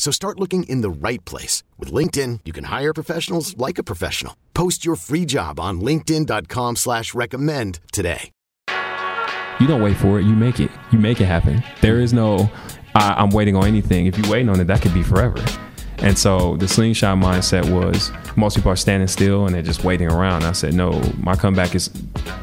So start looking in the right place. With LinkedIn, you can hire professionals like a professional. Post your free job on linkedin.com slash recommend today. You don't wait for it. You make it. You make it happen. There is no, I, I'm waiting on anything. If you're waiting on it, that could be forever. And so the slingshot mindset was most people are standing still and they're just waiting around. I said, no, my comeback is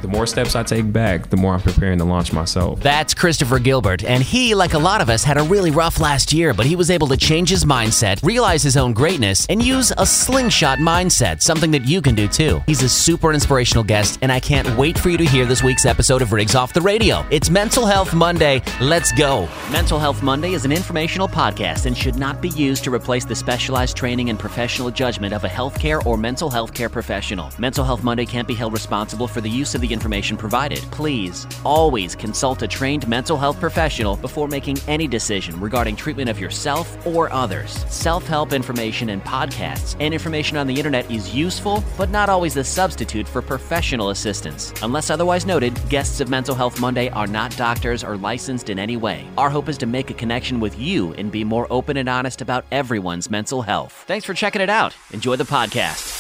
the more steps I take back, the more I'm preparing to launch myself. That's Christopher Gilbert, and he, like a lot of us, had a really rough last year, but he was able to change his mindset, realize his own greatness, and use a slingshot mindset, something that you can do too. He's a super inspirational guest, and I can't wait for you to hear this week's episode of Riggs Off the Radio. It's Mental Health Monday. Let's go. Mental Health Monday is an informational podcast and should not be used to replace the specialized training and professional judgment of a healthcare or mental health care professional. Mental Health Monday can't be held responsible for the use of the information provided. Please always consult a trained mental health professional before making any decision regarding treatment of yourself or others. Self help information and podcasts and information on the internet is useful, but not always the substitute for professional assistance. Unless otherwise noted, guests of Mental Health Monday are not doctors or licensed in any way. Our hope is to make a connection with you and be more open and honest about everyone's mental health. Thanks for checking it out. Enjoy the podcast.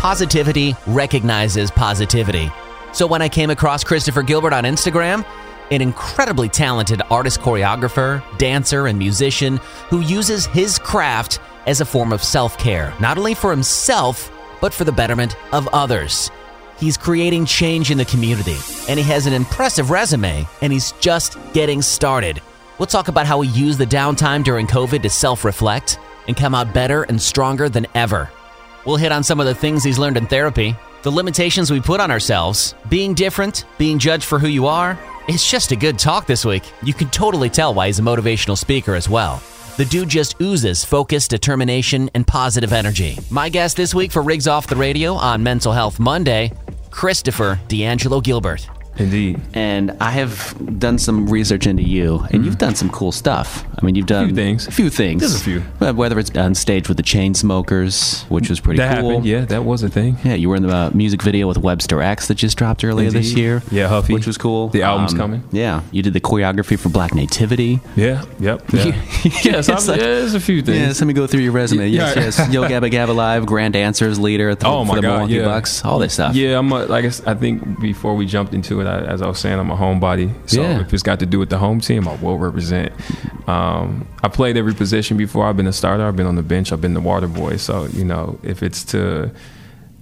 Positivity recognizes positivity. So when I came across Christopher Gilbert on Instagram, an incredibly talented artist, choreographer, dancer, and musician who uses his craft as a form of self care, not only for himself, but for the betterment of others. He's creating change in the community, and he has an impressive resume, and he's just getting started. We'll talk about how he used the downtime during COVID to self reflect and come out better and stronger than ever. We'll hit on some of the things he's learned in therapy, the limitations we put on ourselves, being different, being judged for who you are. It's just a good talk this week. You can totally tell why he's a motivational speaker as well. The dude just oozes focus, determination, and positive energy. My guest this week for Riggs Off the Radio on Mental Health Monday, Christopher D'Angelo Gilbert. Indeed. And I have done some research into you, and you've done some cool stuff. I mean, you've done few things. A few things. Just a few. Whether it's on stage with the Chainsmokers, which was pretty That cool. happened. Yeah, that was a thing. Yeah, you were in the uh, music video with Webster X that just dropped earlier this year. Yeah, Huffy. which was cool. Um, The album's coming. Yeah, you did the choreography for Black Nativity. Yeah. Yep. Yeah. yes. I'm, It's like- yeah, there's a few things. Yes, let me go through your resume. Yes, Yeah. yes. Yo Gabba Gabba Live, Grand Dancers leader at the, Oh my the God! Milwaukee Yeah, Bucks, all this stuff. Yeah, I'm a, like I s- I think before we jumped into it, I, as I was saying, I'm a homebody. So Yeah. if it's got to do with the home team, I will represent. Um, I played every position before. I've been a starter. I've been on the bench. I've been the water boy. So you know, if it's to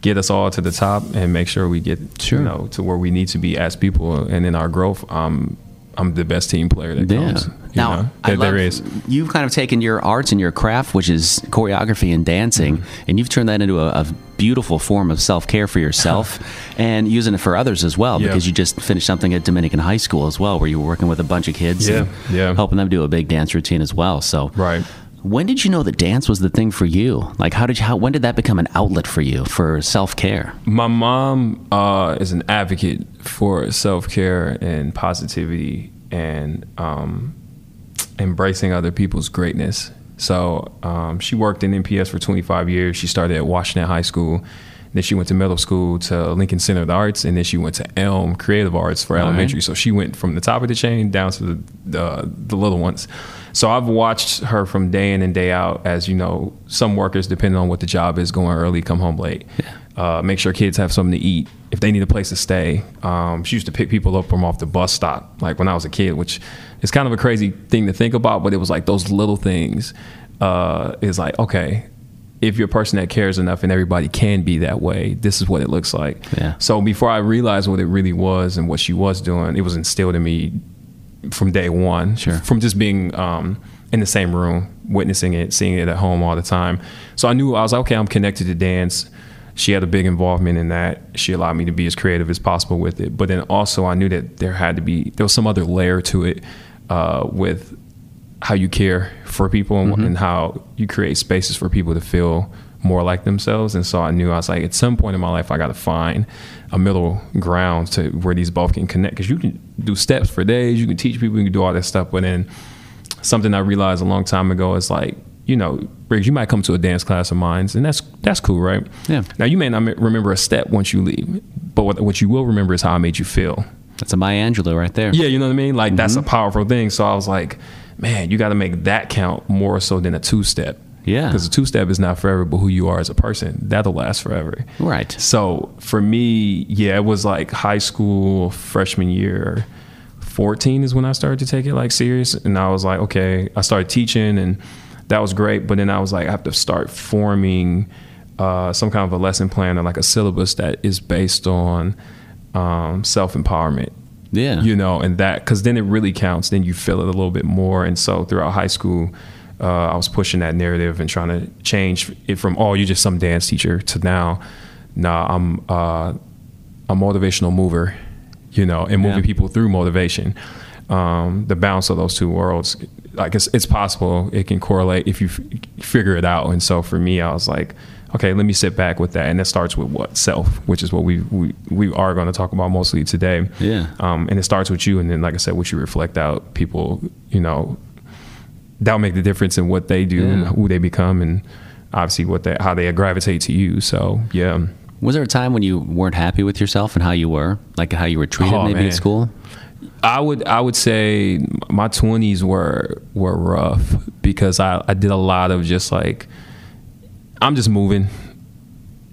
get us all to the top and make sure we get Sure. you know to where we need to be as people and in our growth, um, I'm the best team player that Yeah. comes. you Now, know, that there love- is. You've kind of taken your arts and your craft, which is choreography and dancing, and you've turned that into a, a beautiful form of self care for yourself and using it for others as well. Yeah. Because you just finished something at Dominican High School as well, where you were working with a bunch of kids, and Yeah, yeah. helping them do a big dance routine as well. So, Right. When did you know that dance was the thing for you? Like, how did you? How, when did that become an outlet for you for self care? My mom uh, is an advocate for self care and positivity and um, embracing other people's greatness. So um, she worked in MPS for 25 years. She started at Washington High School. Then she went to middle school to Lincoln Center of the Arts, and then she went to Elm Creative Arts for elementary. So she went from the top of the chain down to the, the the little ones. So I've watched her from day in and day out. As you know, some workers, depending on what the job is, going early, come home late. Uh, make sure kids have something to eat. If they need a place to stay, um, she used to pick people up from off the bus stop, like when I was a kid, which is kind of a crazy thing to think about, but it was like those little things. Uh, is like okay, if you're a person that cares enough and everybody can be that way, this is what it looks like. Yeah. So before I realized what it really was and what she was doing, it was instilled in me from day one. Sure. From just being um, in the same room, witnessing it, seeing it at home all the time. So I knew I was like, okay, I'm connected to dance. She had a big involvement in that. She allowed me to be as creative as possible with it. But then also I knew that there had to be there was some other layer to it uh, with how you care for people and, and how you create spaces for people to feel more like themselves. And so I knew I was like, at some point in my life, I got to find a middle ground to where these both can connect. Because you can do steps for days, you can teach people, you can do all that stuff. But then something I realized a long time ago is like, you know, Riggs, you might come to a dance class of mine, and that's that's cool, right? Yeah. Now you may not remember a step once you leave, but what, what you will remember is how I made you feel. That's a Maya Angelou right there. Yeah, you know what I mean? Like that's a mm-hmm. powerful thing. So I was like, man, you got to make that count more so than a two step. Yeah. Because a two step is not forever, but who you are as a person, that'll last forever. Right. So for me, yeah, it was like high school freshman year. 14 is when I started to take it like serious. And I was like, okay, I started teaching and that was great. But then I was like, I have to start forming uh, some kind of a lesson plan or like a syllabus that is based on um, self empowerment. Yeah. You know, and that, because then it really counts. Then you feel it a little bit more. And so throughout high school, uh, I was pushing that narrative and trying to change it from, oh, you're just some dance teacher to now, nah, I'm uh, a motivational mover, you know, and moving Yeah. people through motivation. Um, the balance of those two worlds, like it's, it's possible it can correlate if you f- figure it out. And so for me, I was like, okay, let me sit back with that. And that starts with what self, which is what we we, we are going to talk about mostly today. Yeah. Um, and it starts with you, and then like I said, what you reflect out, people, you know, that'll make the difference in what they do and who they become, and obviously what they how they gravitate to you. So yeah. Was there a time when you weren't happy with yourself and how you were, like how you were treated Oh, maybe man. at school? I would I would say my twenties were were rough because I, I did a lot of just like I'm just moving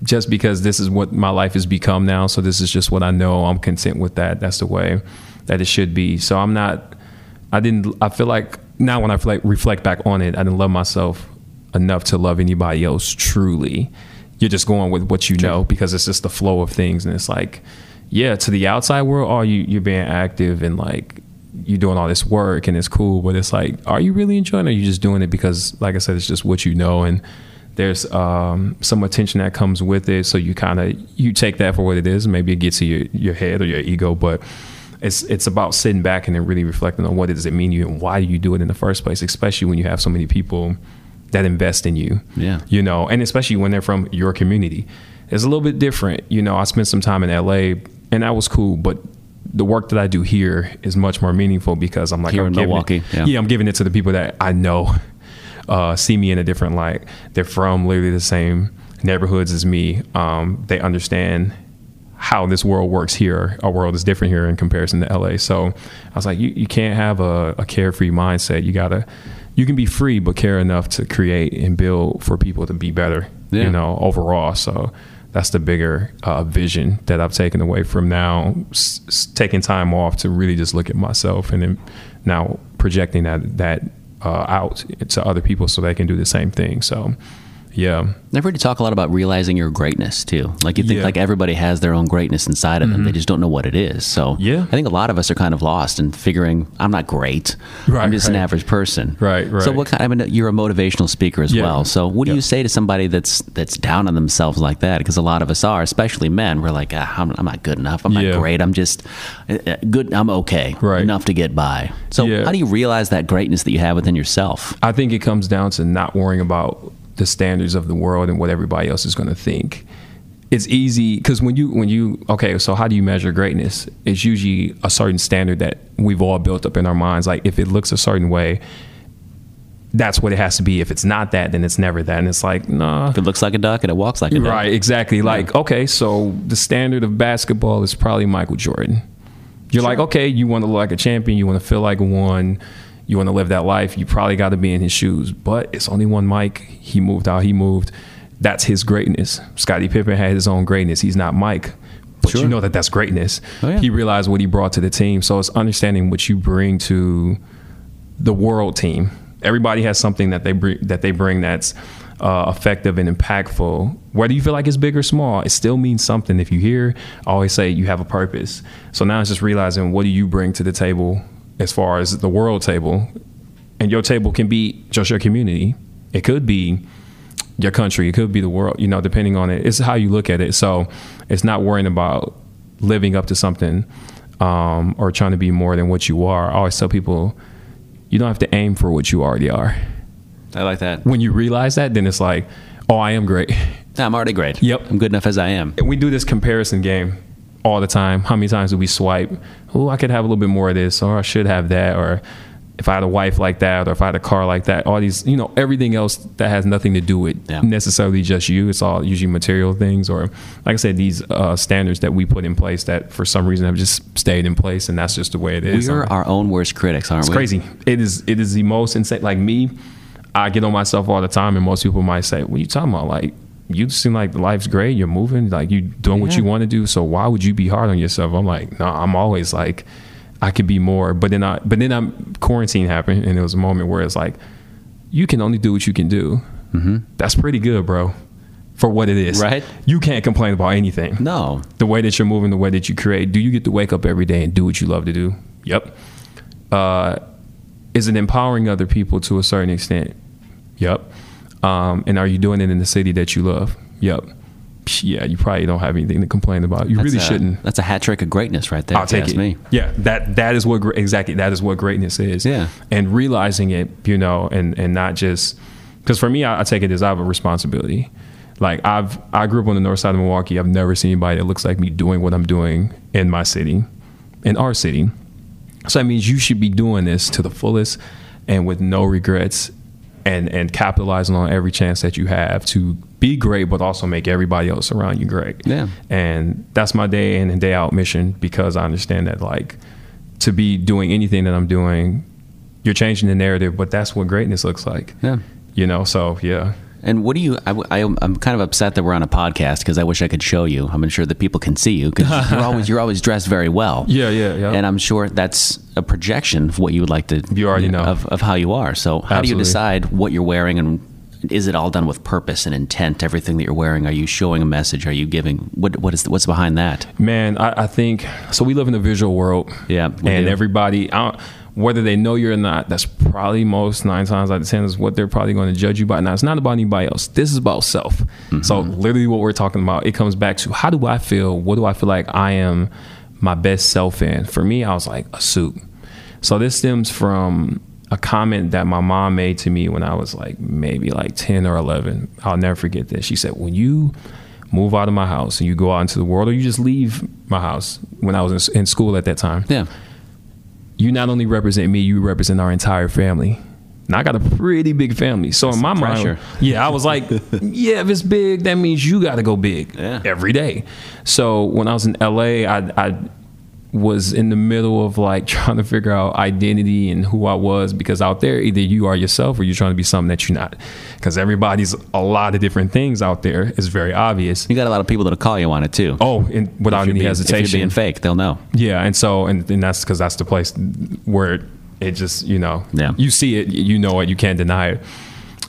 just because this is what my life has become now. So this is just what I know. I'm content with that. That's the way that it should be. So I'm not I didn't I feel like now when I reflect, reflect back on it, I didn't love myself enough to love anybody else truly. You're just going with what you know because it's just the flow of things and it's like yeah, to the outside world, oh, you you're being active and like you're doing all this work and it's cool, but it's like, are you really enjoying it? Or are you just doing it because, like I said, it's just what you know and there's um, some attention that comes with it, so you kind of you take that for what it is. Maybe it gets to your your head or your ego, but it's it's about sitting back and then really reflecting on what does it mean to you and why do you do it in the first place, especially when you have so many people that invest in you. Yeah. You know, and especially when they're from your community. It's a little bit different. You know, I spent some time in LA and that was cool, but the work that I do here is much more meaningful because I'm like Here I'm in giving Milwaukee, It, yeah. I'm giving it to the people that I know uh, see me in a different light. They're from literally the same neighborhoods as me. Um, they understand how this world works here. Our world is different here in comparison to LA. So I was like, you, you can't have a, a carefree mindset. You gotta, you can be free, but care enough to create and build for people to be better. Yeah. You know, overall. So that's the bigger uh, vision that I've taken away from now, s- taking time off to really just look at myself and then now projecting that that uh, out to other people so they can do the same thing. So, yeah, I've heard you talk a lot about realizing your greatness too. Like you think Yeah. Mm-hmm. like everybody has their own greatness inside of them. They just don't know what it is. So Yeah. I think a lot of us are kind of lost in figuring I'm not great. Right, I'm just an average person. Right, right. So what kind? I mean, you're a motivational speaker as Yeah. well. So what do Yeah. you say to somebody that's that's down on themselves like that? Because a lot of us are, especially men. We're like, ah, I'm, I'm not good enough. I'm not great. I'm just uh, uh, good. I'm okay. Right. Enough to get by. So how do you realize that greatness that you have within yourself? I think it comes down to not worrying about the standards of the world and what everybody else is going to think. It's easy because when you when you okay, so how do you measure greatness? It's usually a certain standard that we've all built up in our minds. Like if it looks a certain way, that's what it has to be. If it's not that, then it's never that. And it's like, nah, If it looks like a duck and it walks like a duck. Right, exactly. Like, okay, so the standard of basketball is probably Michael Jordan. You're like, okay, you want to look like a champion, you want to feel like one, you want to live that life, you probably got to be in his shoes. But it's only one Mike. He moved how he moved. that's his greatness. Scottie Pippen had his own greatness. He's not Mike, but Sure. you know that that's greatness. Oh, yeah. He realized what he brought to the team. So it's understanding what you bring to the world team. Everybody has something that they bring, that they bring that's uh, effective and impactful. Whether you feel like it's big or small, it still means something. If you hear, I always say you have a purpose. So now it's just realizing what do you bring to the table as far as the world table, and your table can be just your community. It could be your country. It could be the world. You know, depending on it, it's how you look at it. So it's not worrying about living up to something um, or trying to be more than what you are. I always tell people, you don't have to aim for what you already are. I like that. When you realize that, then it's like, oh, I am great. I'm already great. Yep. I'm good enough as I am. And we do this comparison game all the time. How many times do we swipe? Oh, I could have a little bit more of this, or I should have that, or if I had a wife like that, or if I had a car like that, all these, you know, everything else that has nothing to do with Yeah. necessarily just you. It's all usually material things, or like I said, these uh, standards that we put in place that for some reason have just stayed in place, and that's just the way it is. We are our own worst critics, aren't It's we? It's crazy. It is. It is the most insane. Like me, I get on myself all the time, and most people might say, "What are you talking about? Like, you seem like life's great. You're moving. Like, you doing what you want to do. So why would you be hard on yourself?" I'm like, no. I'm always like, I could be more. But then I. But then I'm quarantine happened, and it was a moment where it's like, you can only do what you can do. Mm-hmm. That's pretty good, bro. For what it is, Right. You can't complain about anything No. the way that you're moving, the way that you create. Do you get to wake up every day and do what you love to do? Yep. Uh, is it empowering other people to a certain extent? Yep. Um, and are you doing it in the city that you love? Yep. Yeah, you probably don't have anything to complain about. You That's really a- shouldn't. That's a hat trick of greatness right there. I'll take it. me. Yeah, that that is what exactly that is what greatness is. Yeah. and realizing it, you know, and and not just because for me, I, I take it as I have a responsibility. Like I've I grew up on the north side of Milwaukee. I've never seen anybody that looks like me doing what I'm doing in my city, in our city. So that means you should be doing this to the fullest and with no regrets and and capitalizing on every chance that you have to be great but also make everybody else around you great. Yeah. And that's my day in and day out mission because I understand that like to be doing anything that I'm doing, you're changing the narrative, but that's what greatness looks like. Yeah. You know, so yeah. And what do you? I, I, am kind of upset that we're on a podcast because I wish I could show you. I'm sure that people can see you because you're always you're always dressed very well. Yeah, yeah, yeah. And I'm sure that's a projection of what you would like to. You already know. of, of how you are. So how do you decide what you're wearing and is it all done with purpose and intent? Everything that you're wearing, are you showing a message? Are you giving what what is what's behind that? Man, I, I think so. We live in a visual world, Yeah, and do. everybody, I don't, whether they know you or not, that's probably most nine times out of ten is what they're probably going to judge you by. Now, it's not about anybody else. This is about self. Mm-hmm. So, literally, what we're talking about, it comes back to how do I feel? What do I feel like I am my best self in? For me, I was like a suit. So this stems from a comment that my mom made to me when I was like maybe like 10 or 11. I'll never forget this. She said, When you move out of my house and you go out into the world, or you just leave my house when I was in, in school at that time, Yeah. You not only represent me, you represent our entire family. Now I got a pretty big family, so in my mind, yeah, I was like, yeah, if it's big, that means you got to go big Yeah. every day. So when I was in LA, I, I was in the middle of like trying to figure out identity and who I was because out there, either you are yourself or you're trying to be something that you're not. Because everybody's a lot of different things out there. It's very obvious. You got a lot of people that'll call you on it too. Oh, and without any being- hesitation, If you're being fake, they'll know. yeah, and so and, and that's because that's the place where it just you know Yeah. you see it, you know it, you can't deny it.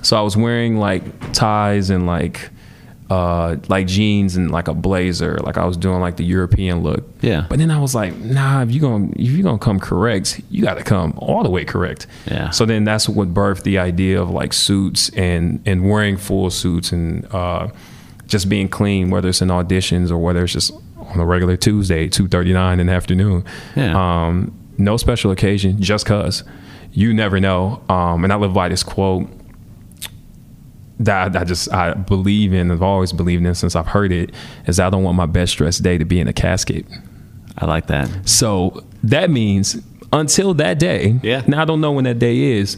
So I was wearing like ties and like uh like jeans and like a blazer, like I was doing like the European look. Yeah. But then I was like, nah, if you gonna if you gonna come correct, you got to come all the way correct. Yeah. So then that's what birthed the idea of like suits and and wearing full suits and uh just being clean, whether it's in auditions or whether it's just on a regular Tuesday, two thirty nine in the afternoon. Yeah. Um, no special occasion, just cause. You never know. Um, and I live by this quote that I just I believe in. I've always believed in since I've heard it. Is I don't want my best dressed day to be in a casket. I like that. So that means until that day. Yeah. Now I don't know when that day is.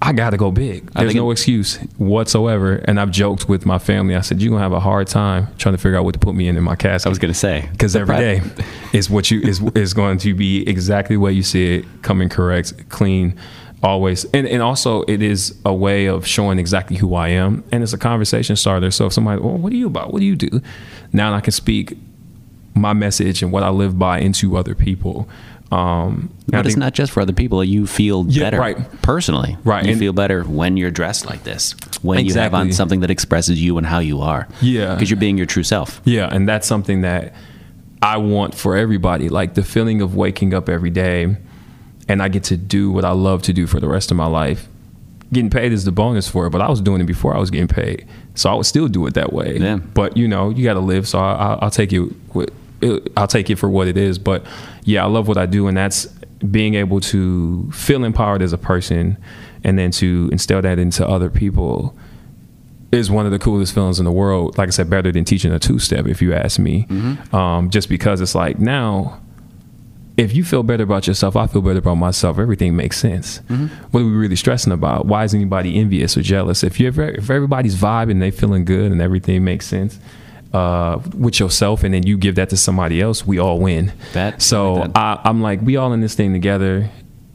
I gotta go big. There's no it- excuse whatsoever. And I've joked with my family. I said, "You're gonna have a hard time trying to figure out what to put me in in my casket." I was going to say because every day is what you is is going to be exactly what you see it coming correct, clean, always and, and also it is a way of showing exactly who i am and it's a conversation starter so if somebody well what are you about what do you do now i can speak my message and what i live by into other people um But it's think- not just for other people. You feel Yeah, better right. personally. Right, You and- feel better when you're dressed like this. When you have on something that expresses you and how you are. Yeah. Because you're being your true self. Yeah, and that's something that I want for everybody. Like the feeling of waking up every day and I get to do what I love to do for the rest of my life. Getting paid is the bonus for it, but I was doing it before I was getting paid, so I would still do it that way. Yeah. But you know, you got to live, so I, I, I'll take it. With, I'll take it for what it is. But yeah, I love what I do, and that's being able to feel empowered as a person, and then to instill that into other people is one of the coolest feelings in the world. Like I said, better than teaching a two step, if you ask me. Um, just because it's like now, if you feel better about yourself, I feel better about myself. Everything makes sense. What are we really stressing about? Why is anybody envious or jealous? If you if everybody's vibing, and they feeling good, and everything makes sense. Uh, with yourself, and then you give that to somebody else, we all win. Bet. So Like that. I, I'm like, we all in this thing together.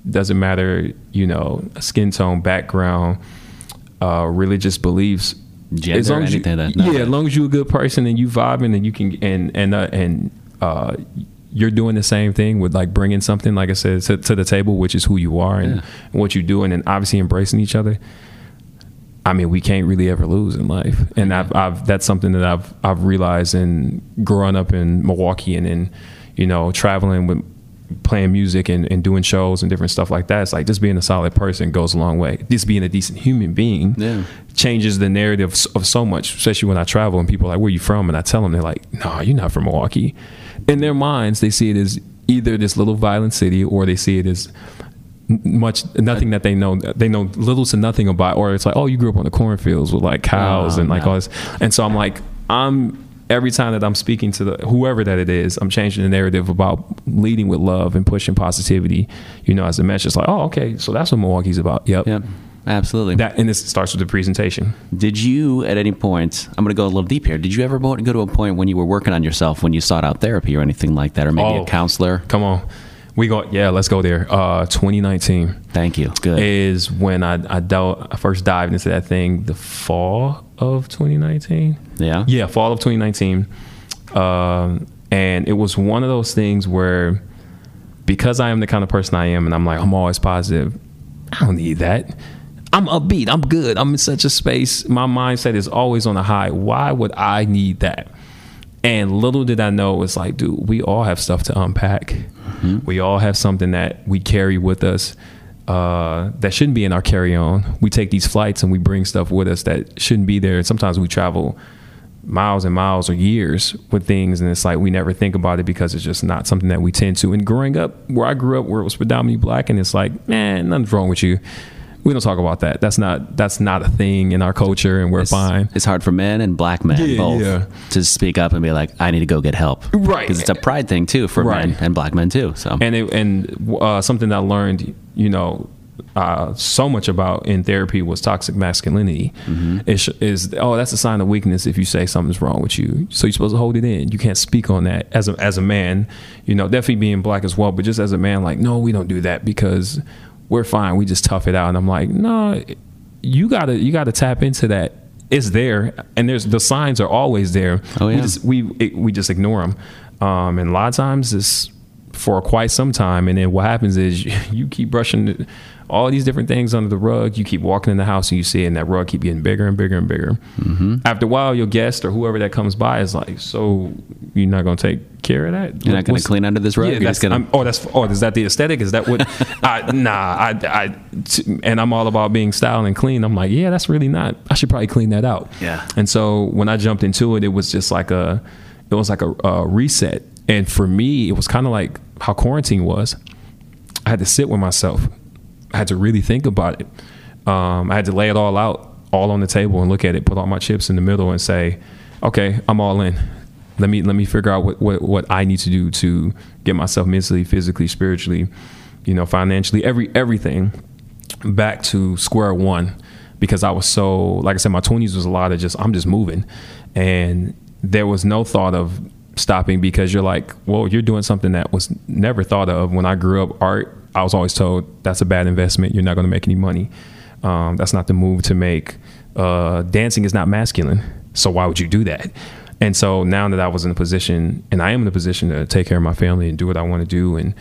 Doesn't matter, you know, skin tone, background, uh, religious beliefs. Gender, as you, anything that- no. yeah, as long as you're a good person and you vibing and you can and and uh, and uh, you're doing the same thing with like bringing something, like I said, to, to the table, which is who you are and, Yeah. and what you're doing, and obviously embracing each other. I mean, we can't really ever lose in life, and I've, I've that's something that I've I've realized in growing up in Milwaukee and in you know traveling with playing music and, and doing shows and different stuff like that. It's like just being a solid person goes a long way. Just being a decent human being Yeah. changes the narrative of so much, especially when I travel and people are like, "Where you from?" and I tell them, they're like, "No, you're not from Milwaukee." In their minds, they see it as either this little violent city or they see it as much nothing that they know they know little to nothing about or it's like oh you grew up on the cornfields with like cows Oh, and like oh, no. all this and so i'm like i'm every time that i'm speaking to the whoever that it is i'm changing the narrative about leading with love and pushing positivity you know as a message like oh okay so that's what milwaukee's about yep Yep. Absolutely. that and this starts with the presentation Did you, at any point, I'm going to go a little deep here. Did you ever go go to a point when you were working on yourself, when you sought out therapy or anything like that, or maybe Oh. a counselor? come on we go yeah let's go there uh 2019 Thank you. Good. is when I I, del- I first dived into that thing the fall of 2019. Yeah? Yeah, fall of 2019. Um, and it was one of those things where because I am the kind of person I am and I'm like I'm always positive, I don't need that. I'm upbeat. I'm good. I'm in such a space. My mindset is always on a high. Why would I need that? And little did I know, it's like, dude, we all have stuff to unpack. We all have something that we carry with us uh, that shouldn't be in our carry on. We take these flights and we bring stuff with us that shouldn't be there. And sometimes we travel miles and miles or years with things, and it's like we never think about it because it's just not something that we tend to. And growing up, where I grew up, where it was predominantly black, and it's like, man, nothing's wrong with you. We don't talk about that. That's not that's not a thing in our culture, and we're it's, fine. It's hard for men and black men Yeah, both yeah. to speak up and be like, I need to go get help. Right. Because it's a pride thing, too, for Right. men and black men, too. So, and it, and uh, something that I learned, you know, uh, so much about in therapy was toxic masculinity. Is, is oh, that's a sign of weakness if you say something's wrong with you. So you're supposed to hold it in. You can't speak on that as a as a man. You know, definitely being black as well, but just as a man, like no, we don't do that because we're fine. We just tough it out. And I'm like, no, you gotta you gotta tap into that. It's there, and there's the signs are always there. Oh, yeah. We just we it, we just ignore them, um, and a lot of times it's for quite some time, and then what happens is you, you keep brushing the- all these different things under the rug. You keep walking in the house, and you see it, and that rug keep getting bigger and bigger and bigger. Mm-hmm. After a while, your guest or whoever that comes by is like, "So you're not gonna take care of that? You're not What's- to clean under this rug? yeah, that's, I'm- oh, that's oh, is that the aesthetic? Is that what? I, nah, I, I, t- and I'm all about being styled and clean. I'm like, yeah, that's really not. I should probably clean that out. Yeah. And so when I jumped into it, it was just like a, it was like a, a reset. And for me, it was kind of like how quarantine was. I had to sit with myself. I had to really think about it. Um, I had to lay it all out, all on the table, and look at it. Put all my chips in the middle and say, "Okay, I'm all in. Let me let me figure out what what, what I need to do to get myself mentally, physically, spiritually, you know, financially, every everything back to square one." Because I was so, like I said, my 20s was a lot of just I'm just moving, and there was no thought of stopping because you're like, well, you're doing something that was never thought of when I grew up. Art I was always told that's a bad investment. You're not going to make any money. Um, that's not the move to make. Uh, dancing is not masculine, so why would you do that? And so now that I was in a position, and I am in a position to take care of my family and do what I want to do, and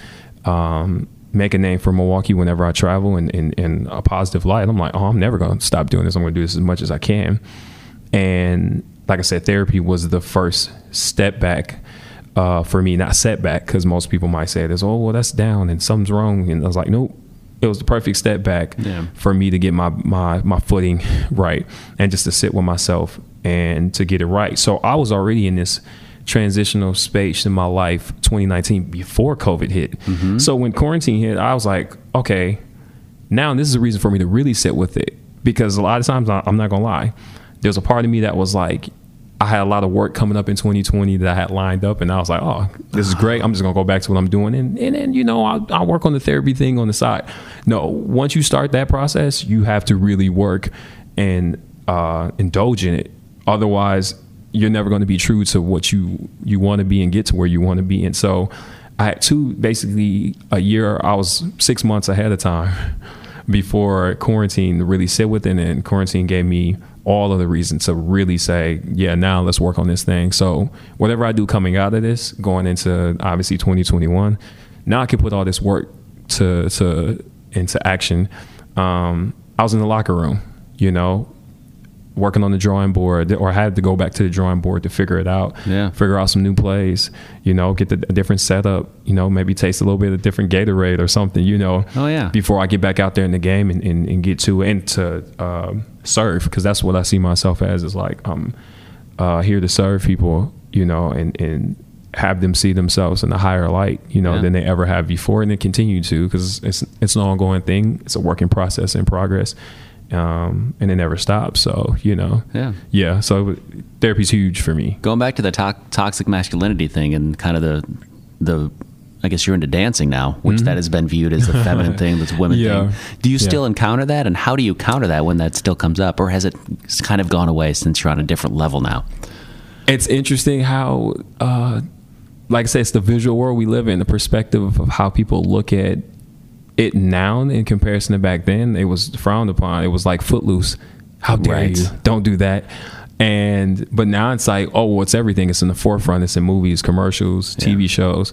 um, make a name for Milwaukee whenever I travel in, in a positive light, I'm like, oh, I'm never going to stop doing this. I'm going to do this as much as I can. And like I said, therapy was the first step back uh, for me, not setback, because most people might say this, oh, well, that's down and something's wrong. And I was like, nope. It was the perfect step back Yeah. for me to get my, my my footing right and just to sit with myself and to get it right. So I was already in this transitional space in my life 2019 before COVID hit. So when quarantine hit, I was like, okay, now this is a reason for me to really sit with it because a lot of times I'm not gonna lie, there's a part of me that was like, I had a lot of work coming up in 2020 that I had lined up, and I was like, oh, this is great. I'm just gonna go back to what I'm doing, and and you know I'll, I'll work on the therapy thing on the side. No, once you start that process, you have to really work and uh, indulge in it. Otherwise, you're never going to be true to what you you want to be and get to where you want to be. And so, I had two basically a year. I was six months ahead of time before quarantine really sit with it, and quarantine gave me all of the reasons to really say, yeah, now let's work on this thing. So whatever I do coming out of this, going into obviously 2021, now I can put all this work to to into action. Um, I was in the locker room, you know, working on the drawing board, or I had to go back to the drawing board to figure it out. Yeah. Figure out some new plays, you know, get the, a different setup, you know, maybe taste a little bit of different Gatorade or something, you know. Oh, yeah. Before I get back out there in the game and, and, and get to into. to um serve, because that's what I see myself as is like I'm uh, here to serve people, you know, and and have them see themselves in a higher light, you know, Yeah. than they ever have before, and they continue to because it's it's an ongoing thing. It's a working process in progress, um, and it never stops. So you know, Yeah. yeah. So therapy's huge for me. Going back to the to- toxic masculinity thing and kind of the the I guess you're into dancing now, which that has been viewed as a feminine thing, that's a women Mm-hmm. Yeah. thing. Do you Yeah. still encounter that, and how do you counter that when that still comes up, or has it kind of gone away since you're on a different level now? It's interesting how, uh, like I said, it's the visual world we live in. The perspective of how people look at it now in comparison to back then, it was frowned upon. It was like footloose. How dare Right. you? Don't do that. And but now it's like, oh, well, it's everything. It's in the forefront. It's in movies, commercials, TV shows,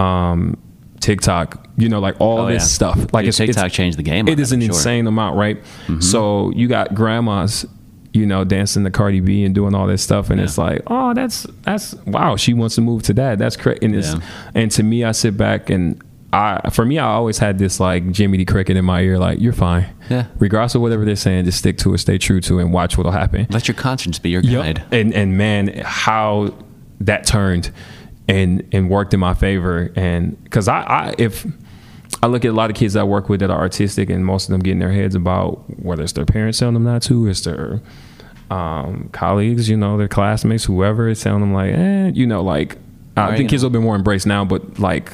um, TikTok. You know, like all Oh, this yeah. stuff. Like Dude, it's, TikTok it's, changed the game It is It that, is an sure. Mm-hmm. insane amount, right? So you got grandmas, you know, dancing to Cardi B and doing all this stuff, and Yeah. it's like, oh, that's that's wow. She wants to move to that. That's correct. And it's Yeah. and to me, I sit back and. I, for me, I always had this like Jiminy Cricket in my ear, like you're fine. Yeah. Regardless of whatever they're saying, just stick to it, stay true to it, and watch what'll happen. Let your conscience be your Yep. guide. And and man, how that turned and and worked in my favor. And because I, I if I look at a lot of kids I work with that are artistic, and most of them get in their heads about whether it's their parents telling them not to, it's their um, colleagues, you know, their classmates, whoever is telling them like, eh, you know, like I Right, think you kids will be more embraced now, but like.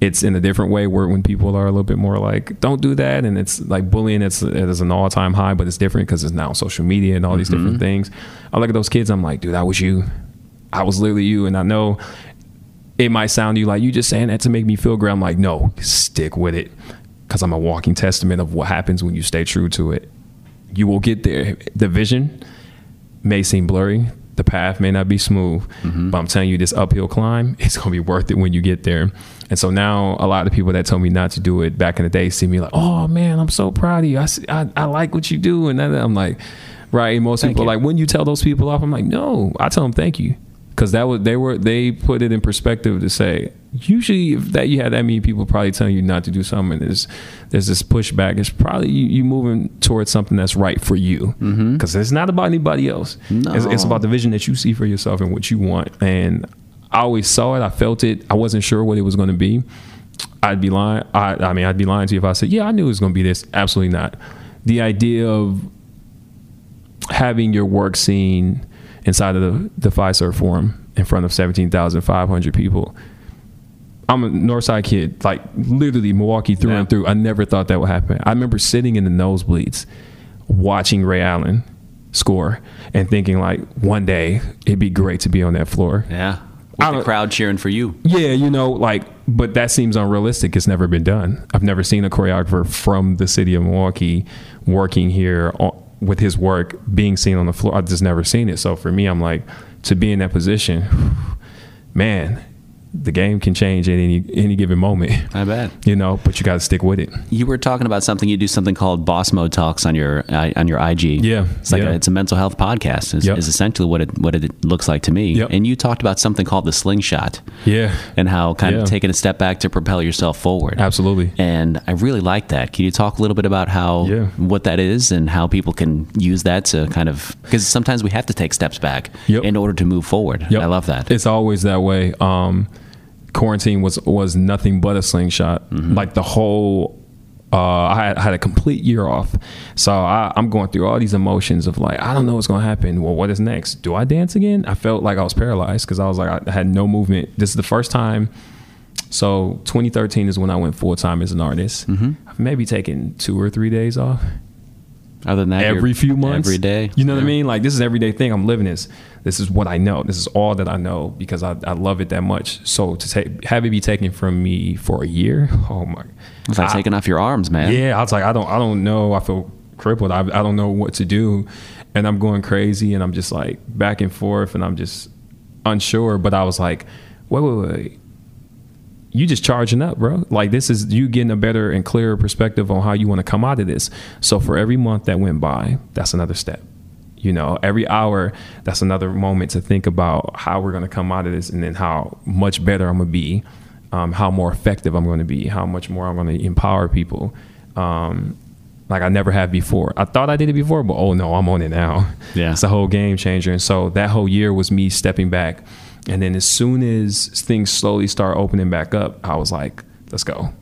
It's in a different way where when people are a little bit more like, don't do that. And it's like bullying, it's, it is an all time high, but it's different because it's now on social media and all these different things. I look at those kids, I'm like, dude, that was you. I was literally you. And I know it might sound to you like you just saying that to make me feel good. I'm like, no, stick with it because I'm a walking testament of what happens when you stay true to it. You will get there. The vision may seem blurry. The path may not be smooth, mm-hmm. but I'm telling you, this uphill climb, it's going to be worth it when you get there. And so now, a lot of people that told me not to do it back in the day see me like, oh man, I'm so proud of you. I, see- I, I like what you do. And then I'm like, right. And most Thank people you. like, when you tell those people off, I'm like, no, I tell them thank you. Cause that was, they were, they put it in perspective to say, usually if that you had that many people probably telling you not to do something, there's, there's this pushback. It's probably you, you moving towards something that's right for you. Mm-hmm. Cause it's not about anybody else. It's, it's about the vision that you see for yourself and what you want. And I always saw it. I felt it. I wasn't sure what it was going to be. I'd be lying. I, I mean, I'd be lying to you if I said, yeah, I knew it was going to be this. Absolutely not. The idea of having your work seen inside of the, the Fiserv Forum in front of 17,500 people. I'm a Northside kid, like literally Milwaukee through Yeah. and through. I never thought that would happen. I remember sitting in the nosebleeds watching Ray Allen score and thinking like one day it'd be great to be on that floor. Yeah. With the crowd cheering for you. Yeah, you know, like but that seems unrealistic. It's never been done. I've never seen a choreographer from the city of Milwaukee working here on, with his work being seen on the floor. I've just never seen it. So for me, I'm like, to be in that position, man, the game can change at any any given moment. I bet. You know, but you got to stick with it. You were talking about something. You do something called Boss Mode Talks on your on your IG. Yeah, it's like yeah. A, it's a mental health podcast. Is, Yep. is essentially what it what it looks like to me. Yep. And you talked about something called the slingshot Yeah, and how kind Yeah. of taking a step back to propel yourself forward. absolutely. And I really like that. Can you talk a little bit about how Yeah. what that is and how people can use that to kind of because sometimes we have to take steps back Yep. in order to move forward. I love that. It's always that way. Um, quarantine was was nothing but a slingshot. Mm-hmm. Like the whole. Uh, I had, I had a complete year off, so I, I'm going through all these emotions of like I don't know what's going to happen. Well, what is next? Do I dance again? I felt like I was paralyzed because I was like I had no movement. This is the first time. So 2013 is when I went full time as an artist. Mm-hmm. I've maybe taken two or three days off Other than that, every few months, every day. You know what I mean? Like this is everyday thing. I'm living this. This is what I know. This is all that I know because I, I love it that much. So to take have it be taken from me for a year, oh my! It's like I- taking off your arms, man. yeah, I was like, I don't, I don't know. I feel crippled. I, I don't know what to do, and I'm going crazy, and I'm just like back and forth, and I'm just unsure. But I was like, wait, wait, wait. You just charging up, bro. Like this is you getting a better and clearer perspective on how you want to come out of this. So for every month that went by, that's another step. You know, every hour, that's another moment to think about how we're going to come out of this, and then how much better I'm going to be, um, how more effective I'm going to be, how much more I'm going to empower people. Um, like I never have before. I thought I did it before, but oh no, I'm on it now. Yeah. it's a whole game changer. And so that whole year was me stepping back, and then as soon as things slowly start opening back up, I was like, let's go.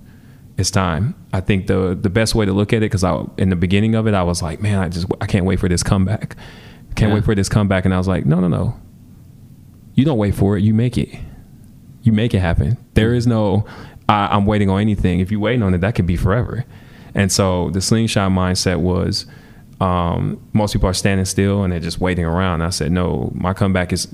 It's time. I think the the best way to look at it, because I in the beginning of it, I was like, man, I just I can't wait for this comeback. Can't Yeah. wait for this comeback. And I was like, no, no, no. You don't wait for it. You make it. You make it happen. There is no I, I'm waiting on anything. If you're waiting on it, that could be forever. And so the slingshot mindset was um, most people are standing still and they're just waiting around. I said, no, my comeback is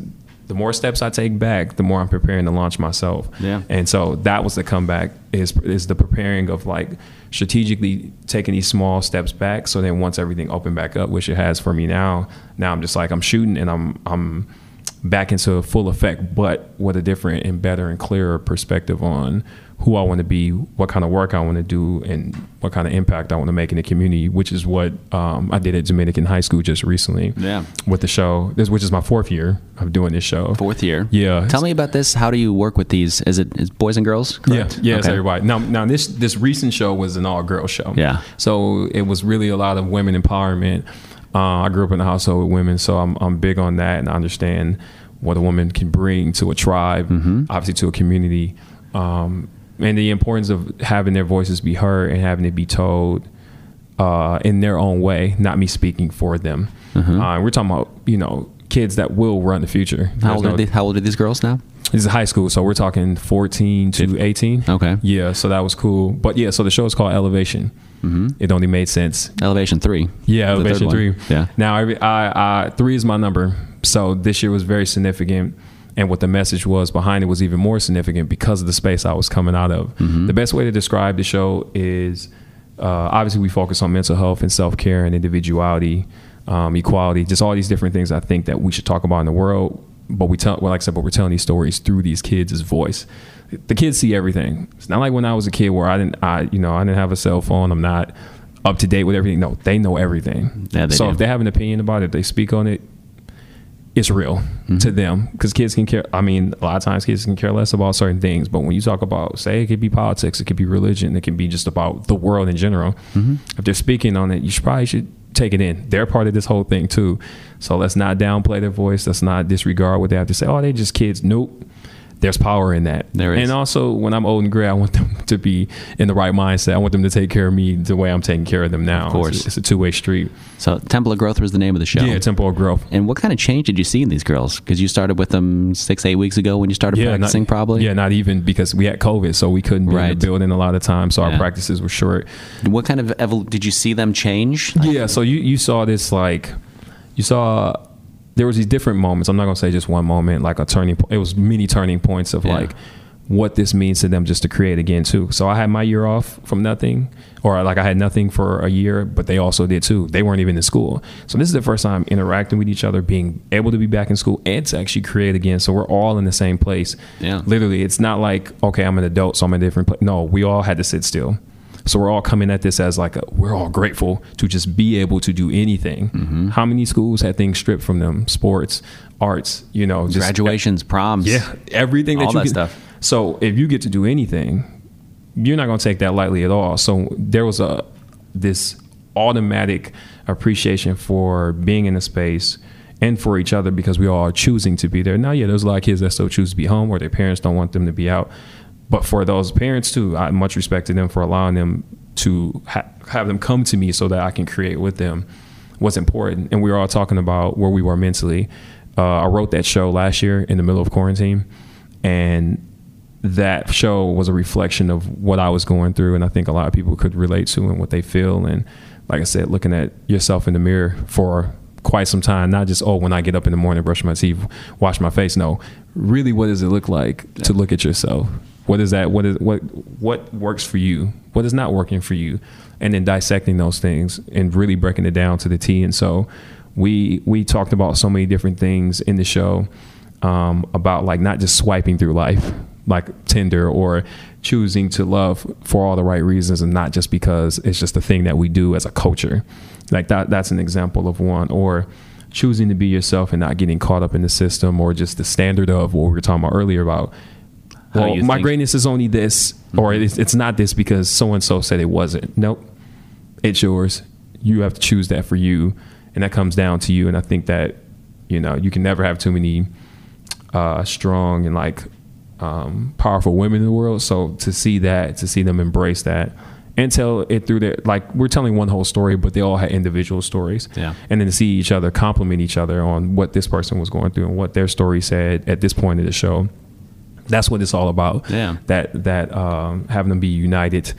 the more steps I take back, the more I'm preparing to launch myself. Yeah. And so that was the comeback is is the preparing of like strategically taking these small steps back. So then once everything opened back up, which it has for me now, now I'm just like I'm shooting and I'm I'm back into full effect, but with a different and better and clearer perspective on who I want to be, what kind of work I want to do, and what kind of impact I want to make in the community, which is what um, I did at Dominican High School just recently. Yeah. With the show, this which is my fourth year of doing this show. Fourth year. Yeah. Tell me about this. How do you work with these? Is it is boys and girls? correct? Yeah, yeah, it's Okay. everybody. Now, now this this recent show was an all girl show. Yeah. so it was really a lot of women empowerment. Uh, I grew up in a household with women, so I'm I'm big on that, and I understand what a woman can bring to a tribe, Mm-hmm. obviously to a community, um, and the importance of having their voices be heard and having it be told uh, in their own way, not me speaking for them. Uh, we're talking about you know kids that will run the future. How old, no- are they, how old are these girls now? this is high school, so we're talking 14 to 18. Okay. Yeah, so that was cool. But yeah, so the show is called Elevation. Mm-hmm. It only made sense. Elevation three. Yeah, Elevation three. Yeah. Now, every, I, I, three is my number. So this year was very significant. And what the message was behind it was even more significant because of the space I was coming out of. Mm-hmm. The best way to describe the show is uh, obviously we focus on mental health and self care and individuality, um, equality, just all these different things I think that we should talk about in the world. But we tell, well, like I said, but we're telling these stories through these kids' voice. The kids see everything. It's not like when I was a kid where I didn't, I, you know, I didn't have a cell phone. I'm not up to date with everything. No, they know everything. Yeah, they so do. if they have an opinion about it, they speak on it. It's real Mm-hmm. to them because kids can care. I mean, a lot of times kids can care less about certain things. But when you talk about, say, it could be politics, it could be religion, it can be just about the world in general. Mm-hmm. If they're speaking on it, you should probably should take it in. They're part of this whole thing too. So let's not downplay their voice. Let's not disregard what they have to say. Oh, they're just kids. Nope. There's power in that. There is. And also, when I'm old and gray, I want them to be in the right mindset. I want them to take care of me the way I'm taking care of them now. Of course. It's, it's a two way street. So Temple of Growth was the name of the show. Yeah, Temple of growth. and what kind of change did you see in these girls? Because you started with them six, eight weeks ago when you started practicing, not, probably. Yeah, not even because we had COVID, so we couldn't be in the building a lot of times, so Yeah. our practices were short. What kind of evol- did you see them change? Yeah, so you you saw this like you saw there was these different moments. I'm not gonna say just one moment, like a turning. point. It was many turning points of Yeah. like what this means to them just to create again too. So I had my year off from nothing, or like I had nothing for a year, but they also did too. They weren't even in school, so this is the first time interacting with each other, being able to be back in school and to actually create again. So we're all in the same place. Yeah. literally, it's not like okay, I'm an adult, so I'm in a different place. No, we all had to sit still. So we're all coming at this as like a, we're all grateful to just be able to do anything. Mm-hmm. How many schools had things stripped from them? Sports, arts, you know, just Graduations, proms. yeah, everything that All you that can- stuff. So if you get to do anything, you're not going to take that lightly at all. So there was a this automatic appreciation for being in a space and for each other because we all are choosing to be there. Now, yeah, there's a lot of kids that still choose to be home or their parents don't want them to be out. But for those parents too, I much respect to them for allowing them to ha- have them come to me so that I can create with them what's important. And we were all talking about where we were mentally. Uh, I wrote that show last year in the middle of quarantine, and that show was a reflection of what I was going through, and I think a lot of people could relate to and what they feel. And like I said, looking at yourself in the mirror for quite some time, not just oh, when I get up in the morning, brush my teeth, wash my face. No, really, what does it look like to look at yourself? What is that? What is what what works for you? What is not working for you? And then dissecting those things and really breaking it down to the T. And so we we talked about so many different things in the show um, about like not just swiping through life like Tinder or choosing to love for all the right reasons and not just because it's just a thing that we do as a culture. Like that that's an example of one or choosing to be yourself and not getting caught up in the system or just the standard of what we were talking about earlier about well, my think- greatness is only this or it's, it's not this because so and so said it wasn't. Nope. It's yours. You have to choose that for you and that comes down to you and I think that you know, you can never have too many uh, strong and like um, powerful women in the world. So to see that, to see them embrace that, and tell it through their like we're telling one whole story, but they all had individual stories. Yeah. And then to see each other compliment each other on what this person was going through and what their story said at this point of the show. That's what it's all about. Yeah. That that um, having them be united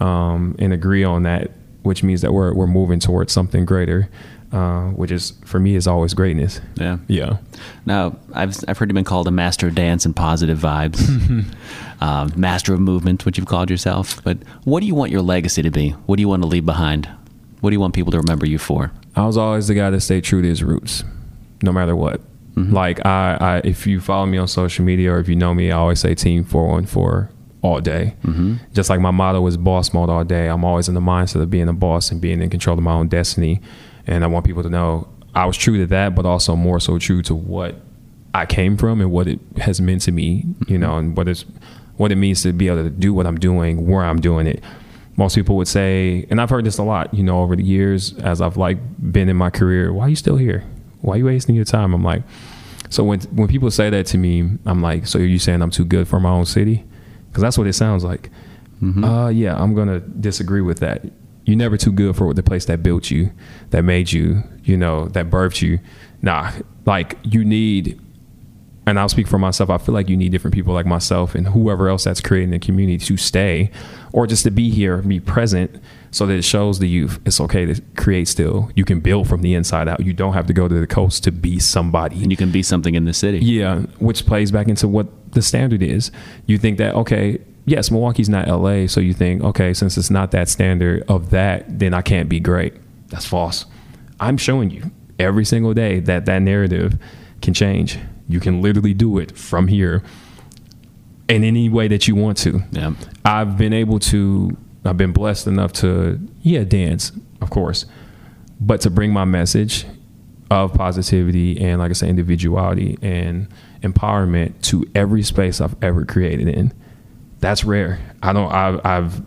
um, and agree on that, which means that we're we're moving towards something greater, uh, which is for me is always greatness. Yeah. Yeah. Now, I've, I've heard you've been called a master of dance and positive vibes, um, master of movement, what you've called yourself. But what do you want your legacy to be? What do you want to leave behind? What do you want people to remember you for? I was always the guy that stayed true to his roots, no matter what. Like I, I, if you follow me on social media or if you know me, I always say Team Four One Four all day. Mm-hmm. Just like my motto is boss mode all day. I'm always in the mindset of being a boss and being in control of my own destiny. And I want people to know I was true to that, but also more so true to what I came from and what it has meant to me. You know, and what it's what it means to be able to do what I'm doing, where I'm doing it most people would say, and I've heard this a lot, you know, over the years as I've like been in my career, why are you still here? Why are you wasting your time? I'm like, so when when people say that to me, I'm like, so are you saying I'm too good for my own city? Because that's what it sounds like. Uh, yeah, I'm gonna disagree with that. You're never too good for the place that built you, that made you, you know, that birthed you. Nah, like you need and I'll speak for myself. I feel like you need different people like myself and whoever else that's creating the community to stay or just to be here, be present so that it shows the youth it's okay to create still. You can build from the inside out. You don't have to go to the coast to be somebody. And you can be something in the city. Yeah, which plays back into what the standard is. You think that okay, yes, Milwaukee's not LA, so you think okay, since it's not that standard of that, then I can't be great. That's false. I'm showing you every single day that that narrative can change. You can literally do it from here in any way that you want to. Yeah. I've been able to, I've been blessed enough to, yeah, dance, of course, but to bring my message of positivity and, like I say, individuality and empowerment to every space I've ever created in. That's rare. I don't, I've, I've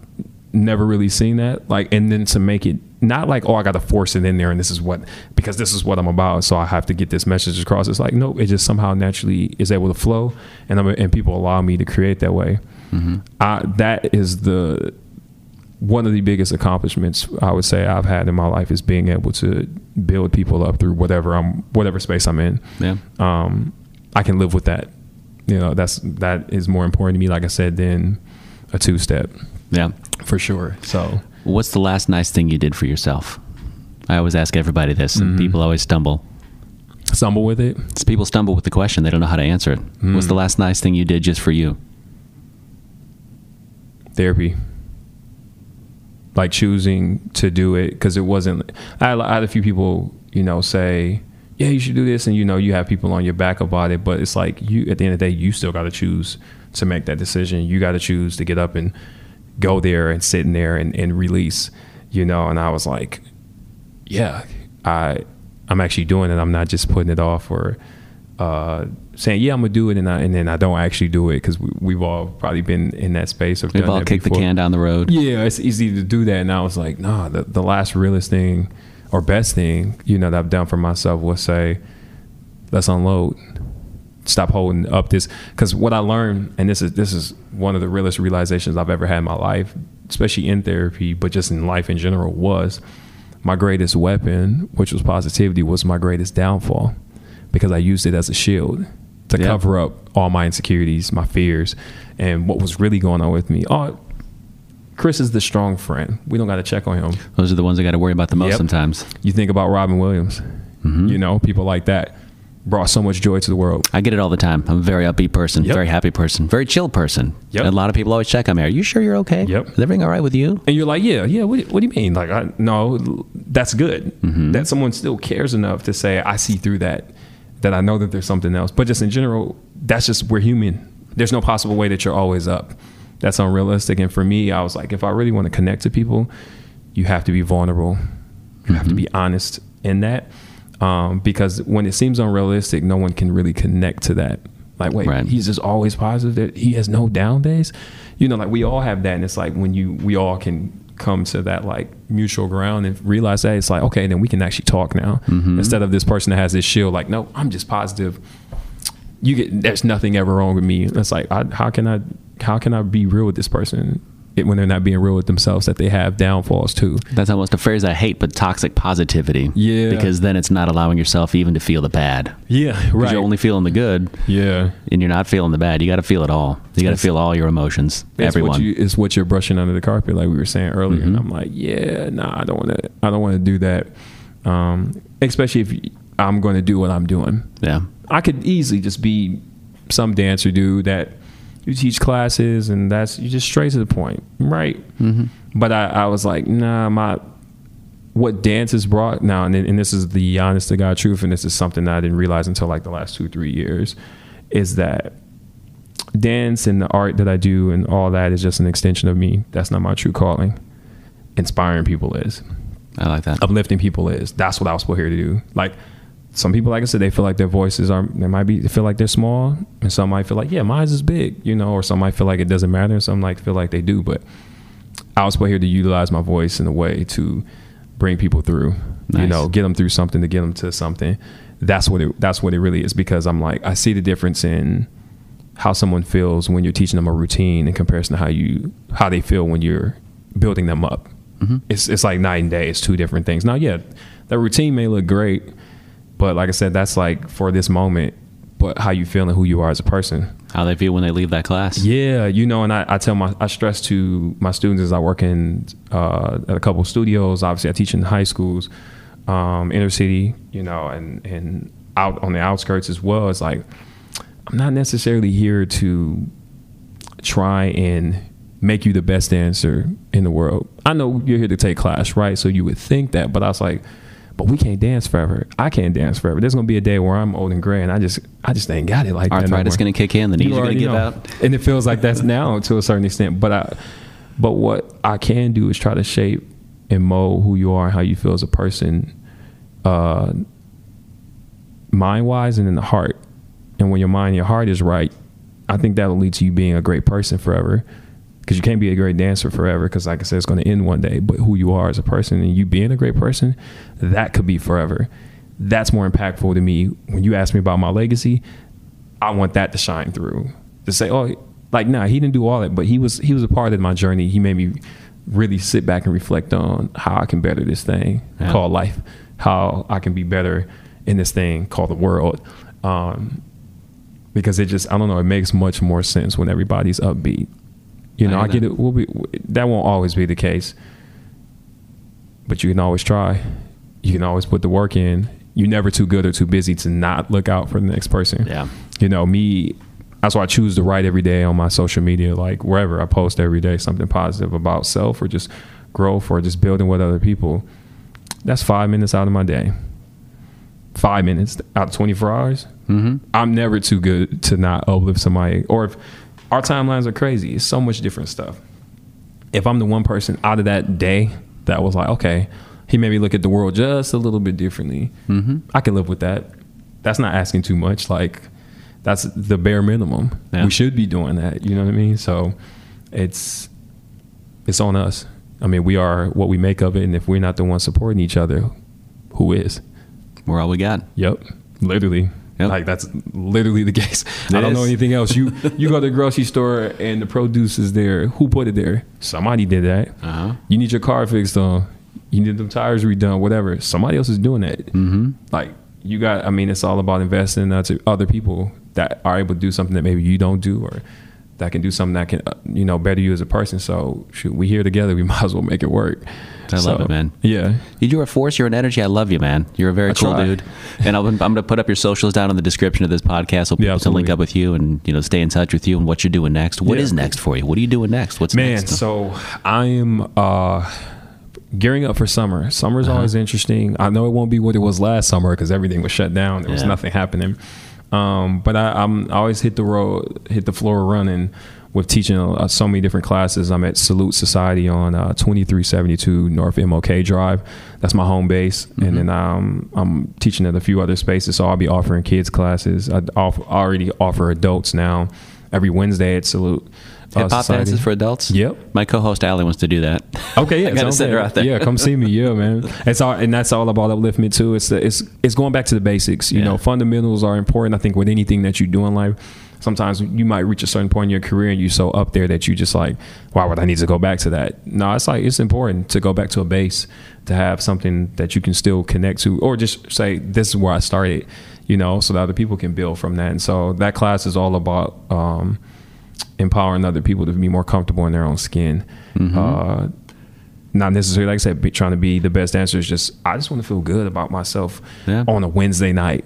never really seen that. Like, and then to make it not like, oh, I got to force it in there and this is what, because this is what I'm about. So I have to get this message across. It's like, no, it just somehow naturally is able to flow and, I'm, and people allow me to create that way. Mm-hmm. I, that is the, one of the biggest accomplishments I would say I've had in my life is being able to build people up through whatever I'm, whatever space I'm in. Yeah. Um, I can live with that. You know, that's that is more important to me. Like I said, than a two step Yeah. for sure. So What's the last nice thing you did for yourself? I always ask everybody this, and Mm-hmm. people always stumble. stumble with it. It's people stumble with the question; they don't know how to answer it. What's the last nice thing you did just for you? therapy. Like choosing to do it because it wasn't. I had, I had a few people, you know, say, "Yeah, you should do this," and you know, you have people on your back about it. But it's like you, at the end of the day, you still got to choose to make that decision. You got to choose to get up and go there and sit in there and, and release, you know. And I was like, "Yeah, I, I'm actually doing it. I'm not just putting it off or." Uh, saying yeah I'm gonna do it and I, and then I don't actually do it because we, we've all probably been in that space of We've all kicked the can down the road. Yeah, it's easy to do that. And I was like, nah, the, the last realest thing or best thing, you know, that I've done for myself was say, let's unload. Stop holding up this. Because what I learned, and this is this is one of the realest realizations I've ever had in my life, especially in therapy, but just in life in general, was my greatest weapon, which was positivity, was my greatest downfall because I used it as a shield to Yeah. cover up all my insecurities, my fears, and what was really going on with me. Oh, Chris is the strong friend. We don't got to check on him. Those are the ones I got to worry about the most Yep. sometimes. You think about Robin Williams, Mm-hmm. you know, people like that brought so much joy to the world. I get it all the time. I'm a very upbeat person, Yep. very happy person, very chill person. Yep. A lot of people always check on me. Are you sure you're okay? Yep. Is everything all right with you? And you're like, yeah, yeah. What, what do you mean? Like, I, no, that's good. Mm-hmm. That someone still cares enough to say, I see through that, that I know that there's something else. But just in general, that's just we're human. There's no possible way that you're always up. That's unrealistic. And for me, I was like, if I really want to connect to people, you have to be vulnerable. You have to be honest in that. Um, because when it seems unrealistic, no one can really connect to that. Like, wait, Right. he's just always positive. That he has no down days. You know, like we all have that, and it's like when you we all can come to that like mutual ground and realize that it's like okay, then we can actually talk now mm-hmm. instead of this person that has this shield. Like, no, I'm just positive. You get there's nothing ever wrong with me. It's like I, how can I how can I be real with this person it- when they're not being real with themselves that they have downfalls too. That's almost a phrase I hate, but toxic positivity. Yeah. Because then it's not allowing yourself even to feel the bad. Yeah, Because you're only feeling the good yeah. and you're not feeling the bad. You got to feel it all. You got to feel all your emotions. It's everyone. what you it's what you're brushing under the carpet, like we were saying earlier. And I'm like, yeah, nah, I don't want to. I don't want to do that. Um, especially if I'm going to do what I'm doing. yeah. I could easily just be some dancer dude that you teach classes and that's you just straight to the point, right? Mm-hmm. But I, I was like, nah, my what dance has brought now, and, and this is the honest to God truth, and this is something that I didn't realize until like the last two three years, is that dance and the art that I do and all that is just an extension of me. That's not my true calling. Inspiring people is I like that. uplifting people is. That's what I was put here to do. Like some people, like I said, they feel like their voices are. They might be they feel like they're small, and some might feel like yeah, mine's is big, you know, or some might feel like it doesn't matter, and some like feel like they do. But I was put here to utilize my voice in a way to bring people through. You know, get them through something to get them to something. That's what it. That's what it really is. Because I'm like, I see the difference in how someone feels when you're teaching them a routine in comparison to how you how they feel when you're building them up. Mm-hmm. It's it's like night and day. It's two different things. Now, yeah, the routine may look great, but like I said, that's like for this moment. But how you feel and who you are as a person. How they feel when they leave that class. Yeah, you know, and I, I tell my I stress to my students as I work in uh, at a couple of studios. Obviously, I teach in high schools, um, inner city, you know, and and out on the outskirts as well. It's like I'm not necessarily here to try and make you the best dancer in the world. I know you're here to take class, right? So you would think that, but I was like, but we can't dance forever. I can't dance forever. There's gonna be a day where I'm old and gray, and I just I just ain't got it like that. no Arthritis going to kick in. The knees You are going to already give know. out. and it feels like that's now to a certain extent. But I, but what I can do is try to shape and mold who you are and how you feel as a person, uh, mind wise and in the heart. And when your mind and your heart is right, I think that'll lead to you being a great person forever. Because you can't be a great dancer forever. Because like I said, it's going to end one day. But who you are as a person and you being a great person, that could be forever. That's more impactful to me. When you ask me about my legacy, I want that to shine through. To say, oh, like, nah, he didn't do all that, but he was he was a part of my journey. He made me really sit back and reflect on how I can better this thing Yeah. called life, how I can be better in this thing called the world. Um, because it just I don't know, it makes much more sense when everybody's upbeat. You know, I, hear get it. We'll be, that won't always be the case, but you can always try. You can always put the work in. You're never too good or too busy to not look out for the next person Yeah. you know me that's why I choose to write every day on my social media, like wherever I post every day something positive about self or just growth or just building with other people. That's five minutes out of my day. Five minutes out of 24 hours. Mm-hmm. I'm never too good to not uplift somebody. Or if our timelines are crazy, it's so much different stuff. If I'm the one person out of that day that was like, okay, he made me look at the world just a little bit differently, mm-hmm. I can live with that. That's not asking too much. Like, that's the bare minimum. Yeah. We should be doing that. You know what I mean? So it's it's on us. I mean, we are what we make of it, and if we're not the ones supporting each other, who is? We're all we got. Yep, literally. Yep. Like that's literally the case. It I don't is. know anything else. You you go to the grocery store and the produce is there. Who put it there? Somebody did that. Uh-huh. You need your car fixed on. You need them tires redone. Whatever. Somebody else is doing that. Mm-hmm. Like you got. I mean, it's all about investing into other people that are able to do something that maybe you don't do, or that can do something that can uh, you know better you as a person. So shoot, we here together. We might as well make it work. I so, love it, man. Yeah, you're a force. You're an energy. I love you, man. You're a very I cool try. dude. And i am going to put up your socials down in the description of this podcast so people yeah, can link up with you and you know stay in touch with you and what you're doing next. What yeah. is next for you? What are you doing next? What's man? Next? So I am. uh gearing up for summer. Summer's uh-huh. always interesting. I know it won't be what it was last summer because everything was shut down. There was yeah. nothing happening. Um, but I, am always hit the road, hit the floor running with teaching uh, so many different classes. I'm at Salute Society on uh, 2372 North MLK Drive. That's my home base, mm-hmm. and then um, I'm teaching at a few other spaces. So I'll be offering kids classes. I already offer adults now every Wednesday at Salute. Hip hop dances for adults. Yep. My co-host Allie wants to do that. Okay, yeah, I gotta send her out there. Yeah, come see me. Yeah, man. It's all, and that's all about upliftment too. It's the, it's it's going back to the basics. You yeah. know, fundamentals are important. I think with anything that you do in life, sometimes you might reach a certain point in your career and you're so up there that you just like, why would I need to go back to that? No, it's like it's important to go back to a base to have something that you can still connect to, or just say this is where I started. You know, so that other people can build from that. And so that class is all about. Um, empowering other people to be more comfortable in their own skin. Mm-hmm. Uh, not necessarily, like I said, be, trying to be the best dancer. Is just I just want to feel good about myself yeah. on a Wednesday night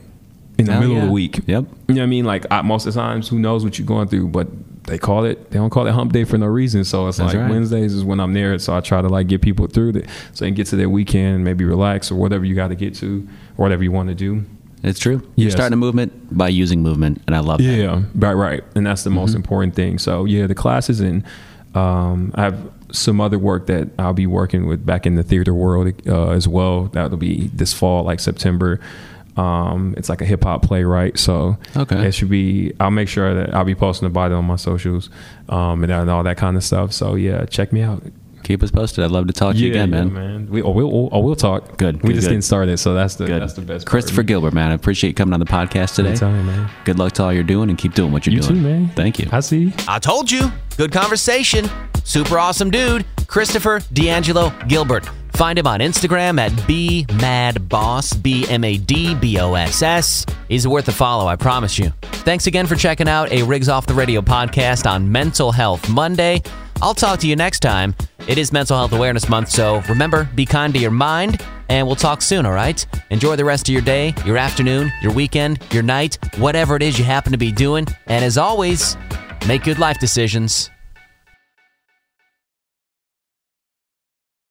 in the Hell middle yeah. of the week. Yep. You know what I mean? Like I, most of the times, who knows what you're going through, but they call it they don't call it hump day for no reason. So it's That's like right. Wednesdays is when I'm there. So I try to like get people through it so they can get to their weekend, maybe relax or whatever you got to get to, or whatever you want to do. It's true. You're yes. starting a movement by using movement, and I love yeah, that. Yeah, right, right. And that's the mm-hmm. most important thing. So, yeah, the classes, and um, I have some other work that I'll be working with back in the theater world uh, as well. That'll be this fall, like September. Um, it's like a hip hop playwright, so okay. it should be. I'll make sure that I'll be posting about it on my socials um, and, and all that kind of stuff. So yeah, check me out keep us posted. I'd love to talk to you again, man. Yeah, man. We, oh, we'll, oh, oh, we'll talk. Good. We good, just good. getting started, so that's the good. that's the best. Christopher Gilbert, man. I appreciate you coming on the podcast today. Anytime, man. Good luck to all you're doing, and keep doing what you're you doing. You too, man. Thank you. I see. I told you. Good conversation. Super awesome dude, Christopher D'Angelo Gilbert. Find him on Instagram at bmadboss, B M A D B O S S. He's worth a follow, I promise you. Thanks again for checking out a Riggs Off the Radio podcast on Mental Health Monday. I'll talk to you next time. It is Mental Health Awareness Month, so remember, be kind to your mind, and we'll talk soon, all right? Enjoy the rest of your day, your afternoon, your weekend, your night, whatever it is you happen to be doing. And as always, make good life decisions.